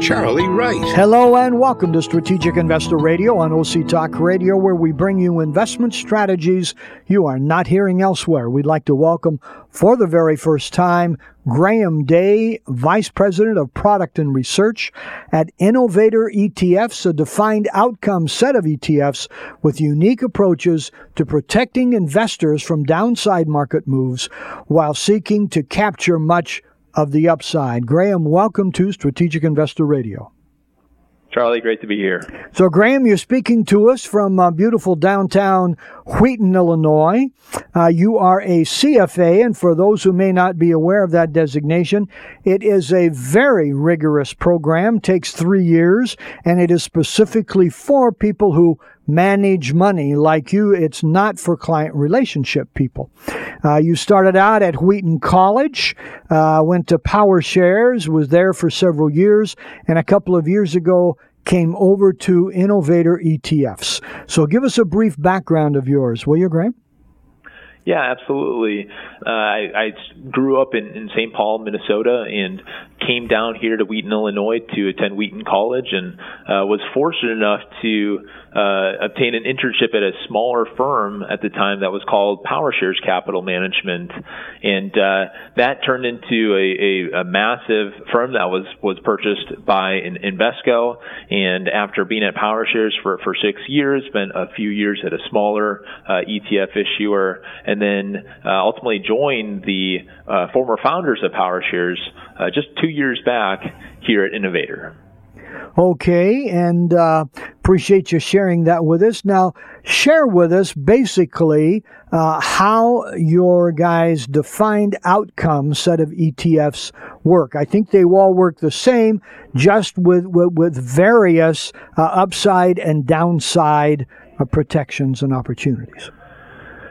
Charlie Wright. Hello and welcome to Strategic Investor Radio on OC Talk Radio, where we bring you investment strategies you are not hearing elsewhere. We'd like to welcome for the very first time Graham Day, Vice President of Product and Research at Innovator ETFs, a defined outcome set of ETFs with unique approaches to protecting investors from downside market moves while seeking to capture much of the upside. Graham, welcome to Strategic Investor Radio. Charlie, great to be here. So, Graham, you're speaking to us from uh, beautiful downtown Wheaton, Illinois. Uh, you are a CFA, and for those who may not be aware of that designation, it is a very rigorous program, takes three years, and it is specifically for people who manage money like you. It's not for client relationship people. Uh, you started out at Wheaton College, uh, went to PowerShares, was there for several years, and a couple of years ago came over to Innovator ETFs. So give us a brief background of yours, will you, Graham? Yeah, absolutely. Uh, I, I grew up in, in St. Paul, Minnesota, and came down here to Wheaton, Illinois to attend Wheaton College, and uh, was fortunate enough to uh, obtain an internship at a smaller firm at the time that was called PowerShares Capital Management, and uh, that turned into a, a, a, massive firm that was was purchased by Invesco. And after being at PowerShares for for six years, spent a few years at a smaller uh, ETF issuer, and then uh, ultimately joined the uh, former founders of PowerShares just two years back here at Innovator. Okay, and uh, appreciate you sharing that with us. Now, share with us basically uh, how your guys' defined outcome set of ETFs work. I think they all work the same, just with with, with various uh, upside and downside uh, protections and opportunities.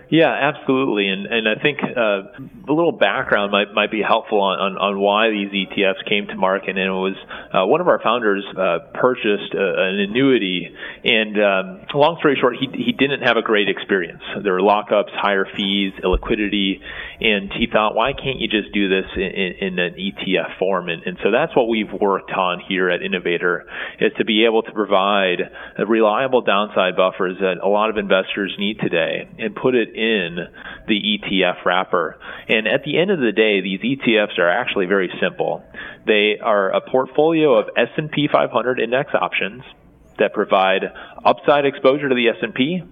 Yeah, absolutely, and and I think uh, a little background might might be helpful on, on, on why these ETFs came to market. And it was uh, one of our founders uh, purchased uh, an annuity, and um, long story short, he he didn't have a great experience. There were lockups, higher fees, illiquidity, and he thought, why can't you just do this in, in, in an ETF form? And, and so that's what we've worked on here at Innovator is to be able to provide reliable downside buffers that a lot of investors need today, and put it in the ETF wrapper. And at the end of the day, these ETFs are actually very simple. They are a portfolio of S&P 500 index options that provide upside exposure to the S&P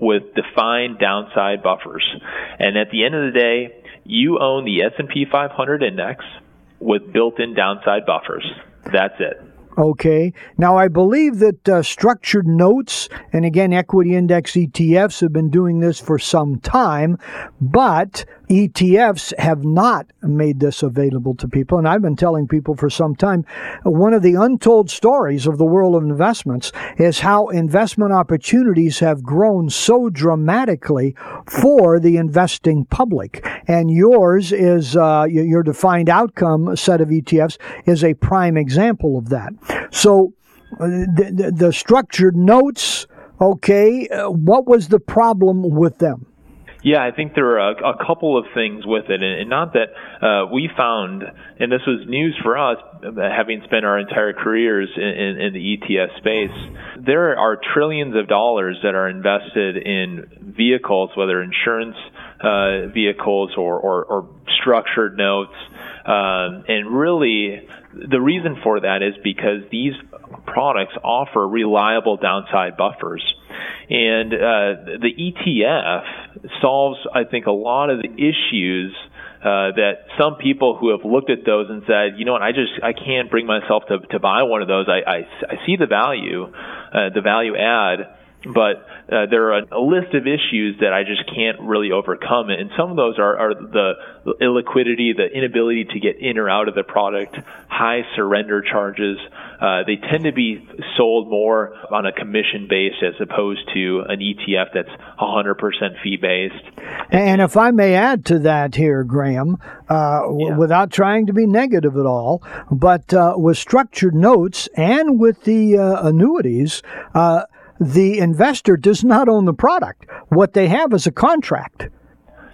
with defined downside buffers. And at the end of the day, you own the S&P 500 index with built-in downside buffers. That's it. Okay. Now, I believe that uh, structured notes and again, equity index ETFs have been doing this for some time, but ETFs have not made this available to people. And I've been telling people for some time one of the untold stories of the world of investments is how investment opportunities have grown so dramatically for the investing public. And yours is uh, your defined outcome set of ETFs is a prime example of that. So uh, the, the, the structured notes, okay, uh, what was the problem with them? Yeah, I think there are a, a couple of things with it, and, and not that uh, we found, and this was news for us, having spent our entire careers in, in, in the ETF space. There are trillions of dollars that are invested in vehicles, whether insurance uh, vehicles or, or, or structured notes. Um, and really, the reason for that is because these products offer reliable downside buffers. And uh, the ETF solves, I think, a lot of the issues uh, that some people who have looked at those and said, you know what, I just I can't bring myself to to buy one of those. I I, I see the value, uh, the value add, but uh, there are a, list of issues that I just can't really overcome. And some of those are, are the illiquidity, the inability to get in or out of the product, high surrender charges. Uh, they tend to be sold more on a commission base as opposed to an ETF that's 100% fee based. And if I may add to that here, Graham, uh, w- yeah. without trying to be negative at all, but uh, with structured notes and with the uh, annuities, uh, the investor does not own the product. What they have is a contract.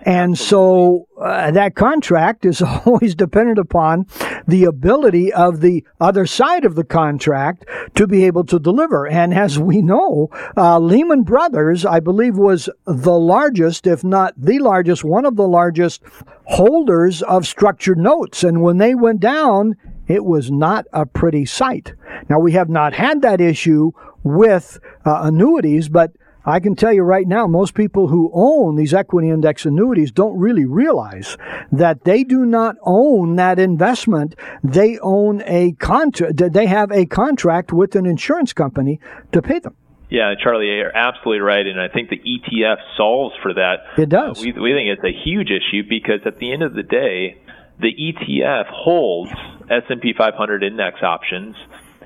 And so uh, that contract is always dependent upon the ability of the other side of the contract to be able to deliver. And as we know, uh, Lehman Brothers, I believe, was the largest, if not the largest, one of the largest holders of structured notes. And when they went down, it was not a pretty sight. Now, we have not had that issue with uh, annuities, but I can tell you right now, most people who own these equity index annuities don't really realize that they do not own that investment. They own a contract, they have a contract with an insurance company to pay them. Yeah, Charlie, you're absolutely right, and I think the ETF solves for that. It does. Uh, we, we think it's a huge issue because at the end of the day, the ETF holds S&P 500 index options,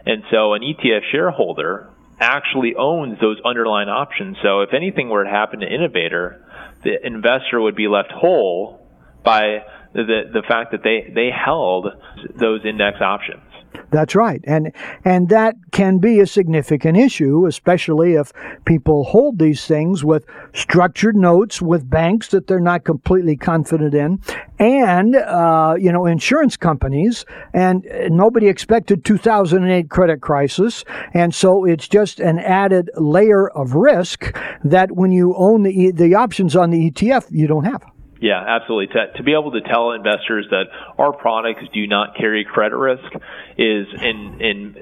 and so an ETF shareholder actually owns those underlying options. So if anything were to happen to Innovator, the investor would be left whole by the the fact that they they held those index options. That's right. And and that can be a significant issue, especially if people hold these things with structured notes with banks that they're not completely confident in, and uh, you know insurance companies. And nobody expected 2008 credit crisis, and so it's just an added layer of risk that when you own the the options on the ETF, you don't have. Yeah, absolutely. To, to be able to tell investors that our products do not carry credit risk is, in in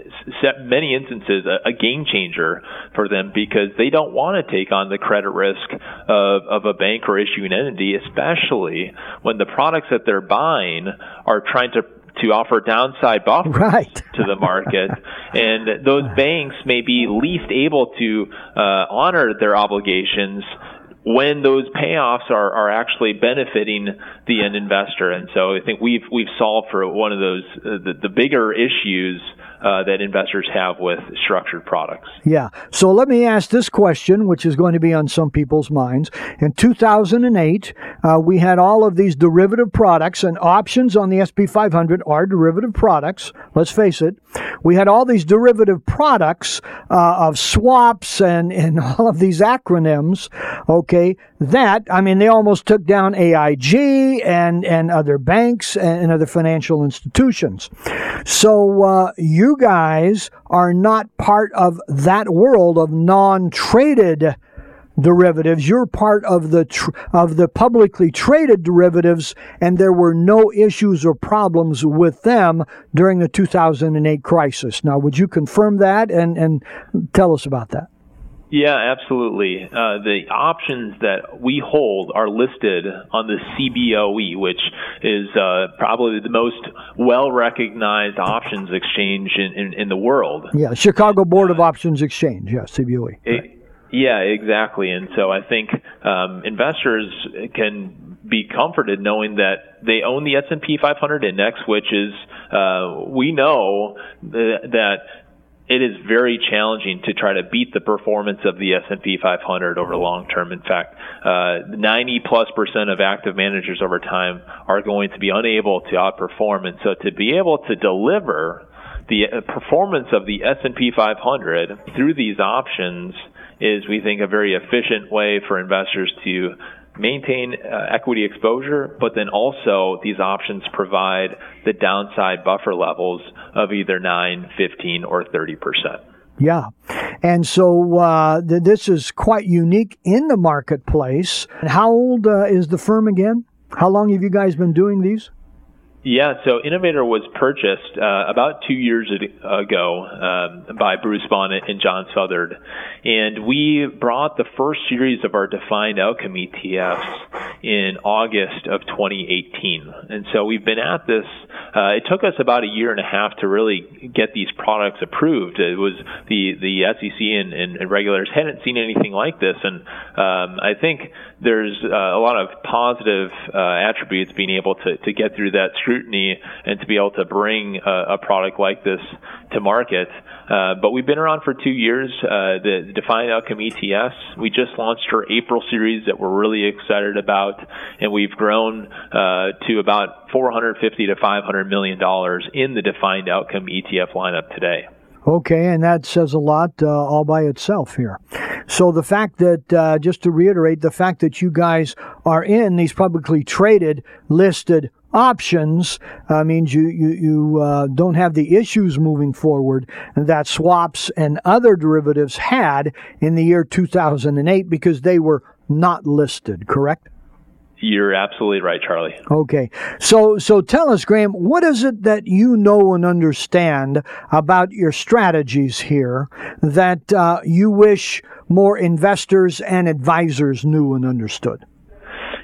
many instances, a, a game changer for them because they don't want to take on the credit risk of, of a bank or issuing entity, especially when the products that they're buying are trying to to offer downside buffers right. to the market. and those banks may be least able to uh, honor their obligations when those payoffs are, are actually benefiting the end investor. And so I think we've we've solved for one of those uh, the, the bigger issues uh, that investors have with structured products. Yeah. So let me ask this question, which is going to be on some people's minds. In 2008, uh, we had all of these derivative products and options on the SP 500 are derivative products. Let's face it. We had all these derivative products uh, of swaps and, and all of these acronyms. Okay. That, I mean, they almost took down AIG and, and other banks and, and other financial institutions. So, uh, you you guys are not part of that world of non-traded derivatives. You're part of the tr- of the publicly traded derivatives, and there were no issues or problems with them during the 2008 crisis. Now, would you confirm that and and tell us about that? Yeah, absolutely. Uh, the options that we hold are listed on the CBOE, which is uh, probably the most well recognized options exchange in, in, in, the world. Yeah, Chicago Board of Options Exchange, yeah, CBOE. It, yeah, exactly. And so I think um, investors can be comforted knowing that they own the S&P 500 index, which is uh, we know that it is very challenging to try to beat the performance of the S&P 500 over long term. In fact, uh, 90 plus percent of active managers over time are going to be unable to outperform. And so to be able to deliver the uh, performance of the S&P 500 through these options is, we think, a very efficient way for investors to maintain uh, equity exposure, but then also these options provide the downside buffer levels of either 9, 15, or 30 percent. Yeah. And so uh, th- this is quite unique in the marketplace. How old uh, is the firm again? How long have you guys been doing these? Yeah, so Innovator was purchased uh, about two years ago um, by Bruce Bond and John Southard, and we brought the first series of our defined outcome ETFs in August of 2018. And so we've been at this uh, it took us about a year and a half to really get these products approved. It was the the SEC and, and, and regulators hadn't seen anything like this, and um, I think there's uh, a lot of positive uh, attributes being able to, to get through that scrutiny and to be able to bring a, a product like this to market. Uh, but we've been around for two years. Uh, the, the Defined Outcome ETFs, we just launched our April series that we're really excited about, and we've grown uh, to about 450 to 500 million dollars in the Defined Outcome ETF lineup today. Okay, and that says a lot uh, all by itself here. So the fact that, uh, just to reiterate, the fact that you guys are in these publicly traded, listed options uh, means you you, you uh, don't have the issues moving forward that swaps and other derivatives had in the year 2008 because they were not listed. Correct? You're absolutely right, Charlie. Okay. So so tell us, Graham, what is it that you know and understand about your strategies here that uh, you wish more investors and advisors knew and understood?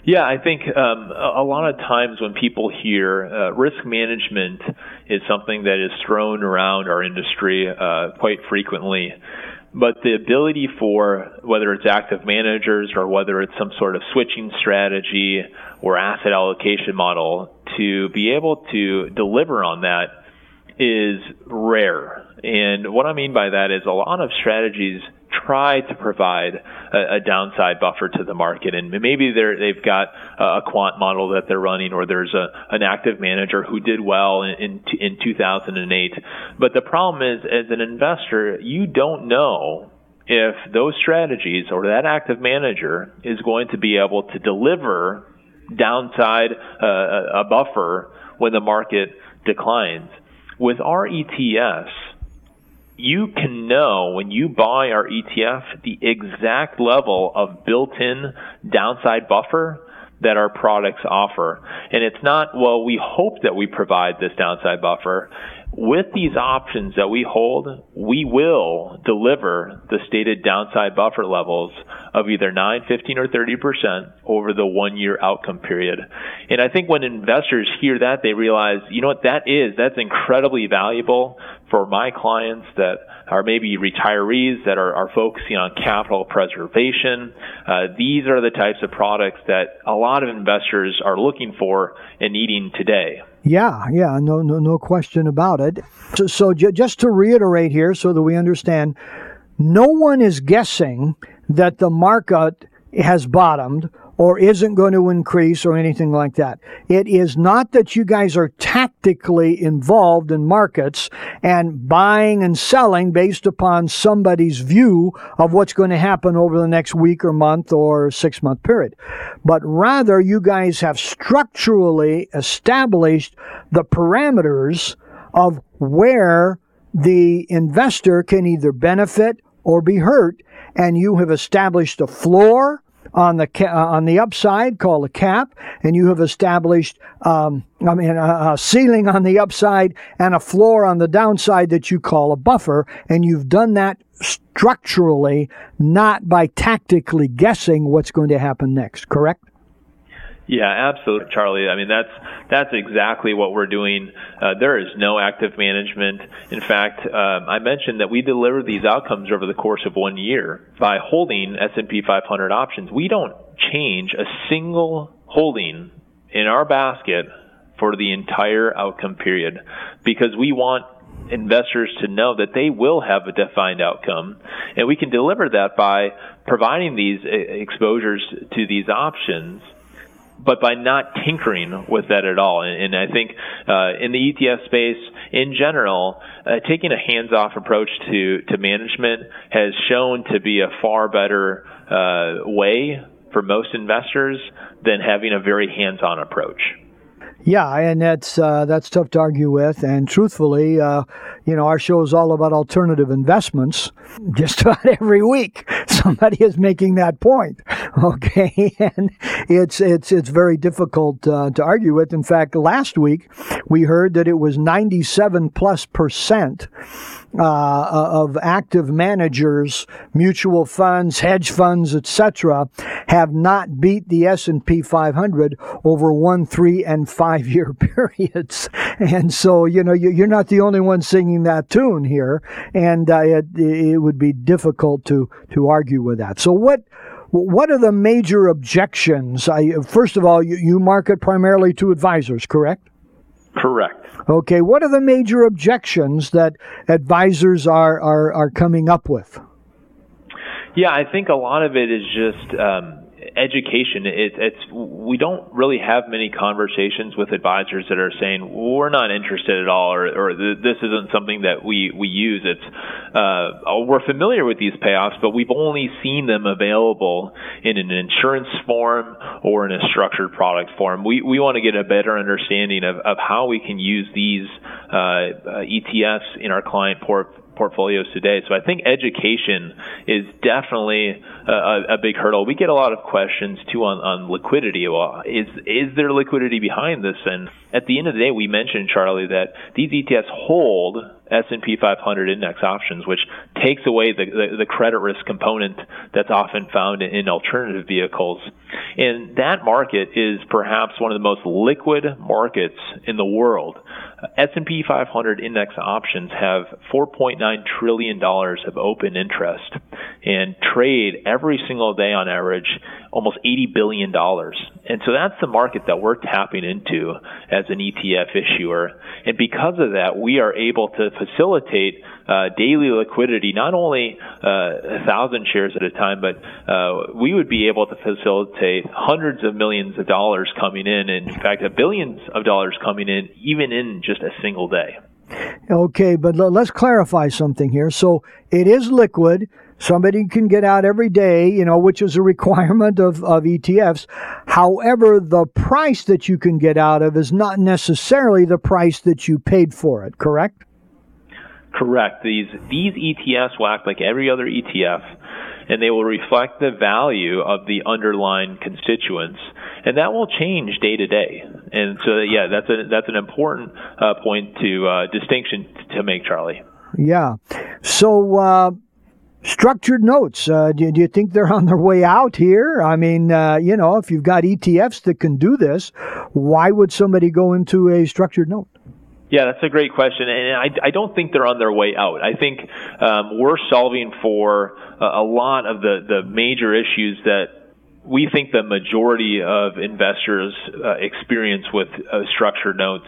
Yeah, I think um, a lot of times when people hear uh, risk management is something that is thrown around our industry uh, quite frequently. But the ability for whether it's active managers or whether it's some sort of switching strategy or asset allocation model to be able to deliver on that is rare. And what I mean by that is a lot of strategies try to provide a, a downside buffer to the market. And maybe they're, they've got a quant model that they're running, or there's a, an active manager who did well in, in, in 2008. But the problem is, as an investor, you don't know if those strategies or that active manager is going to be able to deliver downside uh, a buffer when the market declines. With our ETFs, you can know when you buy our ETF the exact level of built-in downside buffer that our products offer. And it's not, well, we hope that we provide this downside buffer. With these options that we hold, we will deliver the stated downside buffer levels of either 9, 15, or 30% over the one year outcome period. And I think when investors hear that, they realize, you know what, that is, that's incredibly valuable for my clients that are maybe retirees that are, are focusing on capital preservation. Uh, these are the types of products that a lot of investors are looking for and needing today. Yeah, yeah, no, no, no question about it. So, so j- just to reiterate here, so that we understand, no one is guessing that the market has bottomed or isn't going to increase or anything like that. It is not that you guys are tactically involved in markets and buying and selling based upon somebody's view of what's going to happen over the next week or month or six month period. But rather, you guys have structurally established the parameters of where the investor can either benefit or be hurt, and you have established a floor on the ca- uh, on the upside called a cap, and you have established um, I mean a, a ceiling on the upside and a floor on the downside that you call a buffer, and you've done that structurally, not by tactically guessing what's going to happen next. Correct? Yeah, absolutely, Charlie. I mean, that's that's exactly what we're doing. Uh, there is no active management. In fact, um, I mentioned that we deliver these outcomes over the course of one year by holding S&P 500 options. We don't change a single holding in our basket for the entire outcome period because we want investors to know that they will have a defined outcome and we can deliver that by providing these uh, exposures to these options but by not tinkering with that at all. And, and I think uh, in the ETF space in general, uh, taking a hands-off approach to to management has shown to be a far better uh, way for most investors than having a very hands-on approach. Yeah, and that's uh, that's tough to argue with. And truthfully, uh, you know, our show is all about alternative investments. Just about every week, somebody is making that point. Okay, and it's it's it's very difficult uh, to argue with. In fact, last week we heard that it was ninety-seven plus percent uh, of active managers, mutual funds, hedge funds, etc., have not beat the S&P 500 over one, three, and five-year periods. and so you know you, are not the only one singing that tune here, and uh, it, it would be difficult to to argue with that. So what? What are the major objections? I, first of all, you, you market primarily to advisors, correct? Correct. Okay. What are the major objections that advisors are, are, are coming up with? Yeah, I think a lot of it is just um, education. It, it's we don't really have many conversations with advisors that are saying we're not interested at all, or, or this isn't something that we we use. It's uh, oh, we're familiar with these payoffs, but we've only seen them available in an insurance form or in a structured product form. We we want to get a better understanding of, of how we can use these uh, ETFs in our client port portfolios today. So I think education is definitely a, a, big hurdle. We get a lot of questions too on, on liquidity. Well, is is there liquidity behind this? And at the end of the day, we mentioned Charlie that these ETFs hold S&P 500 index options, which takes away the, the, the credit risk component that's often found in, alternative vehicles. And that market is perhaps one of the most liquid markets in the world. S&P 500 index options have 4.9 trillion dollars of open interest and trade every single day on average almost 80 billion dollars. And so that's the market that we're tapping into as an ETF issuer. And because of that, we are able to facilitate uh, daily liquidity, not only uh, a thousand shares at a time, but uh, we would be able to facilitate hundreds of millions of dollars coming in, and in fact, billions of dollars coming in, even in just a single day. Okay, but let's clarify something here. So it is liquid. Somebody can get out every day, you know, which is a requirement of, of ETFs. However, the price that you can get out of is not necessarily the price that you paid for it, correct? Correct. These these ETFs will act like every other ETF, and they will reflect the value of the underlying constituents, and that will change day to day. And so, yeah, that's a that's an important uh, point to uh, distinction to make, Charlie. Yeah. So. Uh, structured notes. Uh, do, do, you think they're on their way out here? I mean, uh, you know, if you've got ETFs that can do this, why would somebody go into a structured note? Yeah, that's a great question, and I, I don't think they're on their way out. I think um, we're solving for a, lot of the the major issues that we think the majority of investors uh, experience with uh, structured notes.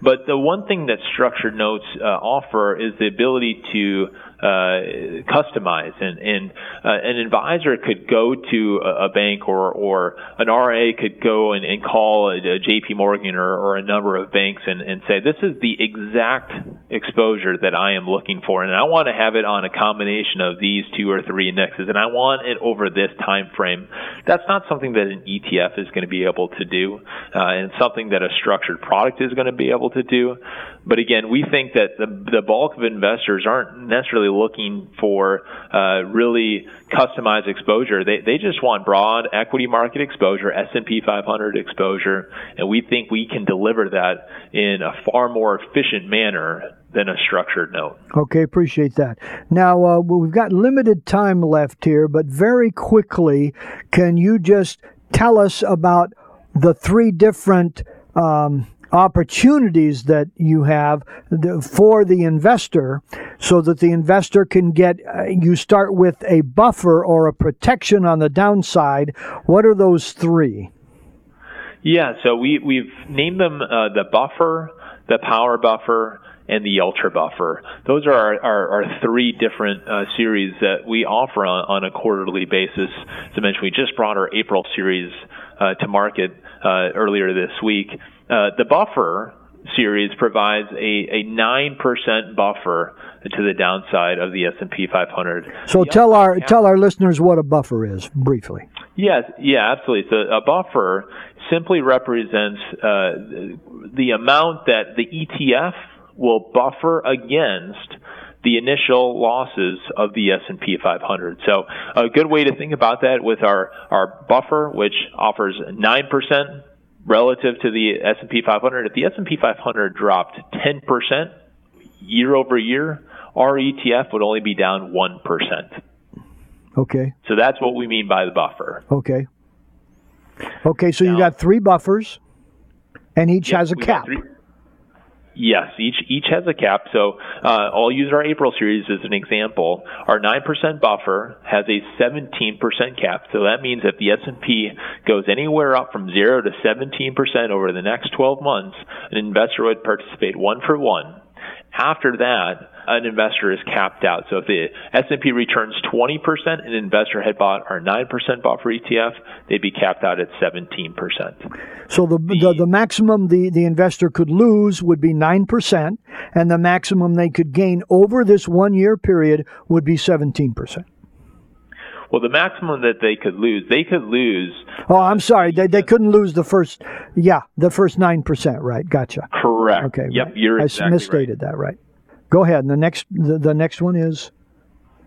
But the one thing that structured notes uh, offer is the ability to uh, customize. And, and uh, an advisor could go to a, bank or, or an RIA could go and, and call a, a JP Morgan or, or a number of banks and, and say, this is the exact exposure that I am looking for. And I want to have it on a combination of these two or three indexes. And I want it over this time frame. That's not something that an ETF is going to be able to do. Uh, and something that a structured product is going to be able to do. But again, we think that the, the bulk of investors aren't necessarily looking for uh, really customized exposure. They, they just want broad equity market exposure, S&P 500 exposure, and we think we can deliver that in a far more efficient manner than a structured note. Okay, appreciate that. Now, uh, we've got limited time left here, but very quickly, can you just tell us about the three different um, opportunities that you have for the investor so that the investor can get uh, you start with a buffer or a protection on the downside. What are those three? Yeah so we we've named them uh, the buffer the power buffer and the ultra buffer. Those are our, our, our three different uh, series that we offer on, on a quarterly basis. As i mentioned we just brought our april series uh, to market uh, earlier this week uh, the buffer series provides a, a 9% buffer to the downside of the S&P 500. So the tell our tell our listeners what a buffer is briefly. Yes, yeah, absolutely. So a buffer simply represents uh, the amount that the ETF will buffer against the initial losses of the S&P 500. So a good way to think about that with our, our buffer, which offers 9% relative to the S&P 500. If the S&P 500 dropped 10% year over year, our ETF would only be down 1%. Okay. So that's what we mean by the buffer. Okay. Okay, so now, you got three buffers, and each has a cap. Yes, each each has a cap. So uh, I'll use our April series as an example. Our nine percent buffer has a seventeen percent cap. So that means if the S and P goes anywhere up from zero to seventeen percent over the next twelve months, an investor would participate one for one. After that, an investor is capped out. So if the S&P returns 20%, an investor had bought our 9% buffer ETF, they'd be capped out at 17%. So the, the, the maximum the, the investor could lose would be 9%, and the maximum they could gain over this one year period would be 17%. Well, the maximum that they could lose, they could lose. Oh, I'm sorry. They, they couldn't lose the first, yeah, the first 9%, right? Gotcha. Correct. Okay. Yep, you're I exactly misstated right. that, right. Go ahead. And the next, the, the next one is?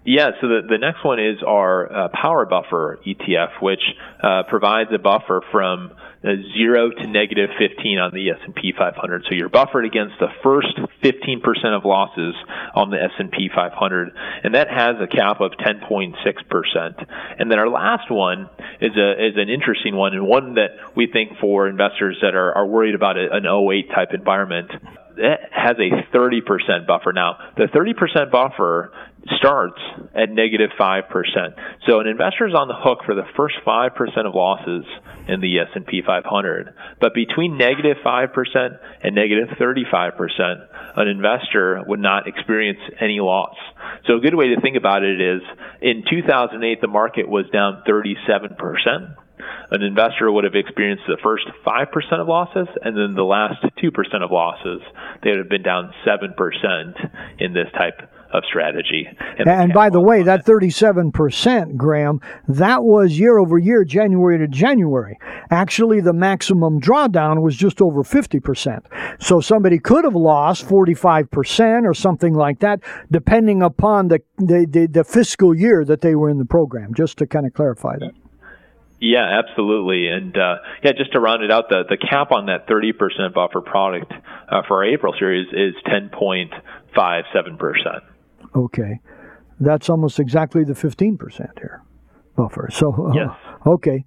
Yeah, so the, the next one is our uh, power buffer ETF, which uh, provides a buffer from uh, zero to negative 15 on the S&P 500. So you're buffered against the first 15% of losses on the S&P 500, and that has a cap of 10.6%. And then our last one is a is an interesting one, and one that we think for investors that are, are worried about an 08 type environment it has a 30% buffer. Now, the 30% buffer starts at negative 5%. So an investor is on the hook for the first 5% of losses in the S&P 500. But between negative 5% and negative 35%, an investor would not experience any loss. So a good way to think about it is in 2008, the market was down 37% an investor would have experienced the first 5% of losses and then the last 2% of losses. They would have been down 7% in this type of strategy. And, and by the way, that 37%, Graham, that was year over year, January to January. Actually, the maximum drawdown was just over 50%. So somebody could have lost 45% or something like that, depending upon the, the, the, the fiscal year that they were in the program, just to kind of clarify that. Yeah, absolutely. And uh, yeah, just to round it out, the, the cap on that 30% buffer product uh, for our April series is 10.57%. Okay. That's almost exactly the 15% here buffer. So, uh, yes. okay.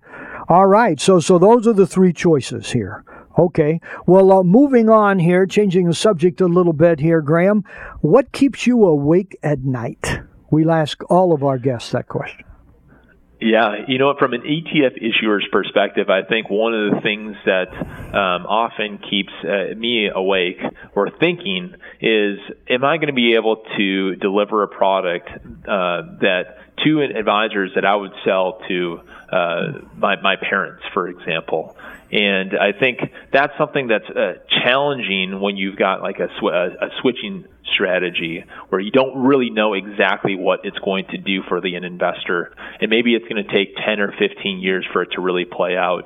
All right. So, so those are the three choices here. Okay. Well, uh, moving on here, changing the subject a little bit here, Graham. What keeps you awake at night? We'll ask all of our guests that question. Yeah, you know, from an ETF issuer's perspective, I think one of the things that um, often keeps uh, me awake or thinking is, am I going to be able to deliver a product uh, that to advisors that I would sell to uh, my, my parents, for example? And I think that's something that's uh, challenging when you've got like a, sw- a, a switching strategy where you don't really know exactly what it's going to do for the investor. And maybe it's going to take 10 or 15 years for it to really play out.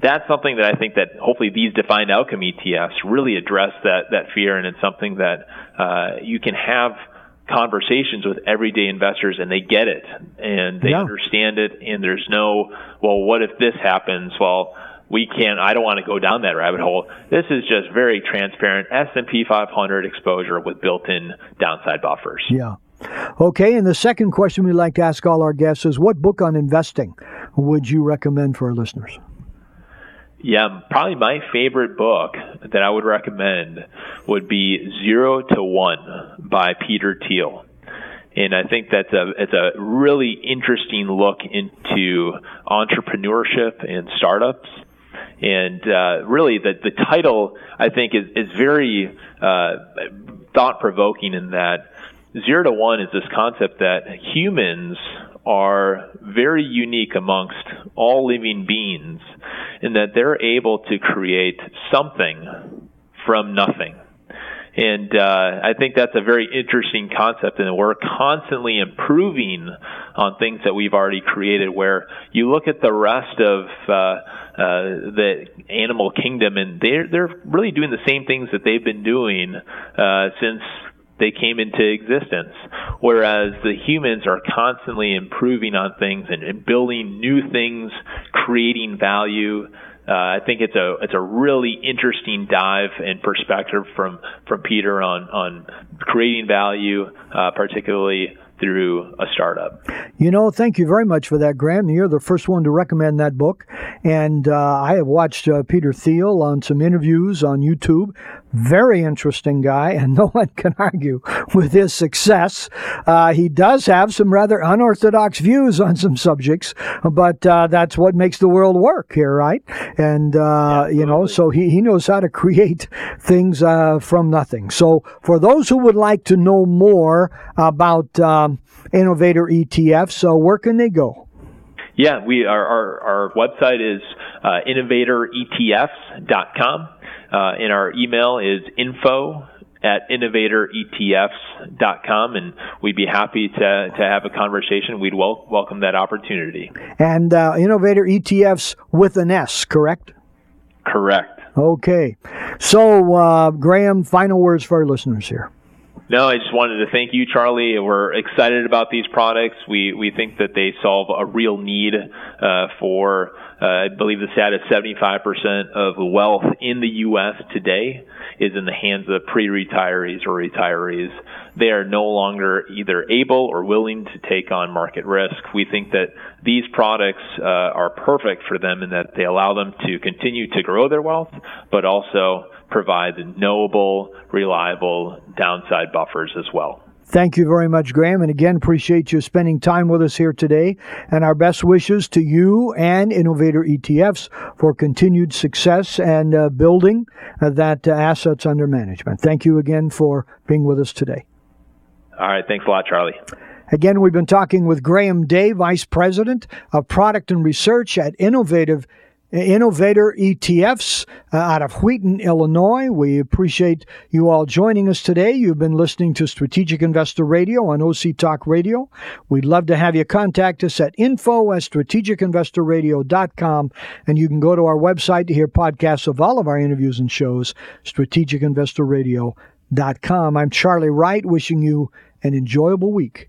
That's something that I think that hopefully these defined outcome ETFs really address that, that fear. And it's something that uh, you can have conversations with everyday investors and they get it and they Yeah. understand it. And there's no, well, what if this happens? Well, we can't i don't want to go down that rabbit hole this is just very transparent s&p 500 exposure with built-in downside buffers Yeah. Okay. And the second question we'd like to ask all our guests is what book on investing would you recommend for our listeners? yeah probably my favorite book that i would recommend would be zero to one by peter thiel and I think that's a it's a really interesting look into entrepreneurship and startups and uh, really the the title I think is is very uh, thought provoking in that zero to one is this concept that humans are very unique amongst all living beings in that they're able to create something from nothing. And uh, I think that's a very interesting concept, and we're constantly improving on things that we've already created. Where you look at the rest of uh, uh, the animal kingdom, and they're they're really doing the same things that they've been doing uh, since they came into existence. Whereas the humans are constantly improving on things and, and building new things, creating value. Uh, I think it's a it's a really interesting dive and perspective from from Peter on on creating value, uh, particularly through a startup. You know, thank you very much for that, Graham. You're the first one to recommend that book. And uh, I have watched uh, Peter Thiel on some interviews on YouTube. Very interesting guy, and no one can argue with his success. Uh, he does have some rather unorthodox views on some subjects, but uh, that's what makes the world work here, right? And, uh, you know, so he, he knows how to create things uh, from nothing. So for those who would like to know more about um, Innovator ETFs, so where can they go? Yeah, we our our, our website is uh, innovatoretfs.com, uh, and our email is info at innovatoretfs.com, and we'd be happy to, to have a conversation. We'd wel- welcome that opportunity. And uh, Innovator ETFs with an S, correct? Correct. Okay. So, uh, Graham, final words for our listeners here. No, I just wanted to thank you, Charlie. We're excited about these products. We we think that they solve a real need uh, for. Uh, I believe the stat is 75% of wealth in the U.S. today is in the hands of pre-retirees or retirees. They are no longer either able or willing to take on market risk. We think that these products uh, are perfect for them in that they allow them to continue to grow their wealth, but also provide knowable, reliable downside buffers as well. Thank you very much, Graham. And again, appreciate you spending time with us here today. And our best wishes to you and Innovator ETFs for continued success and uh, building uh, that uh, assets under management. Thank you again for being with us today. All right. Thanks a lot, Charlie. Again, we've been talking with Graham Day, Vice President of Product and Research at Innovative Innovator ETFs uh, out of Wheaton, Illinois. We appreciate you all joining us today. You've been listening to Strategic Investor Radio on OC Talk Radio. We'd love to have you contact us at info at strategicinvestorradio.com. And you can go to our website to hear podcasts of all of our interviews and shows, strategicinvestorradio.com. I'm Charlie Wright, wishing you an enjoyable week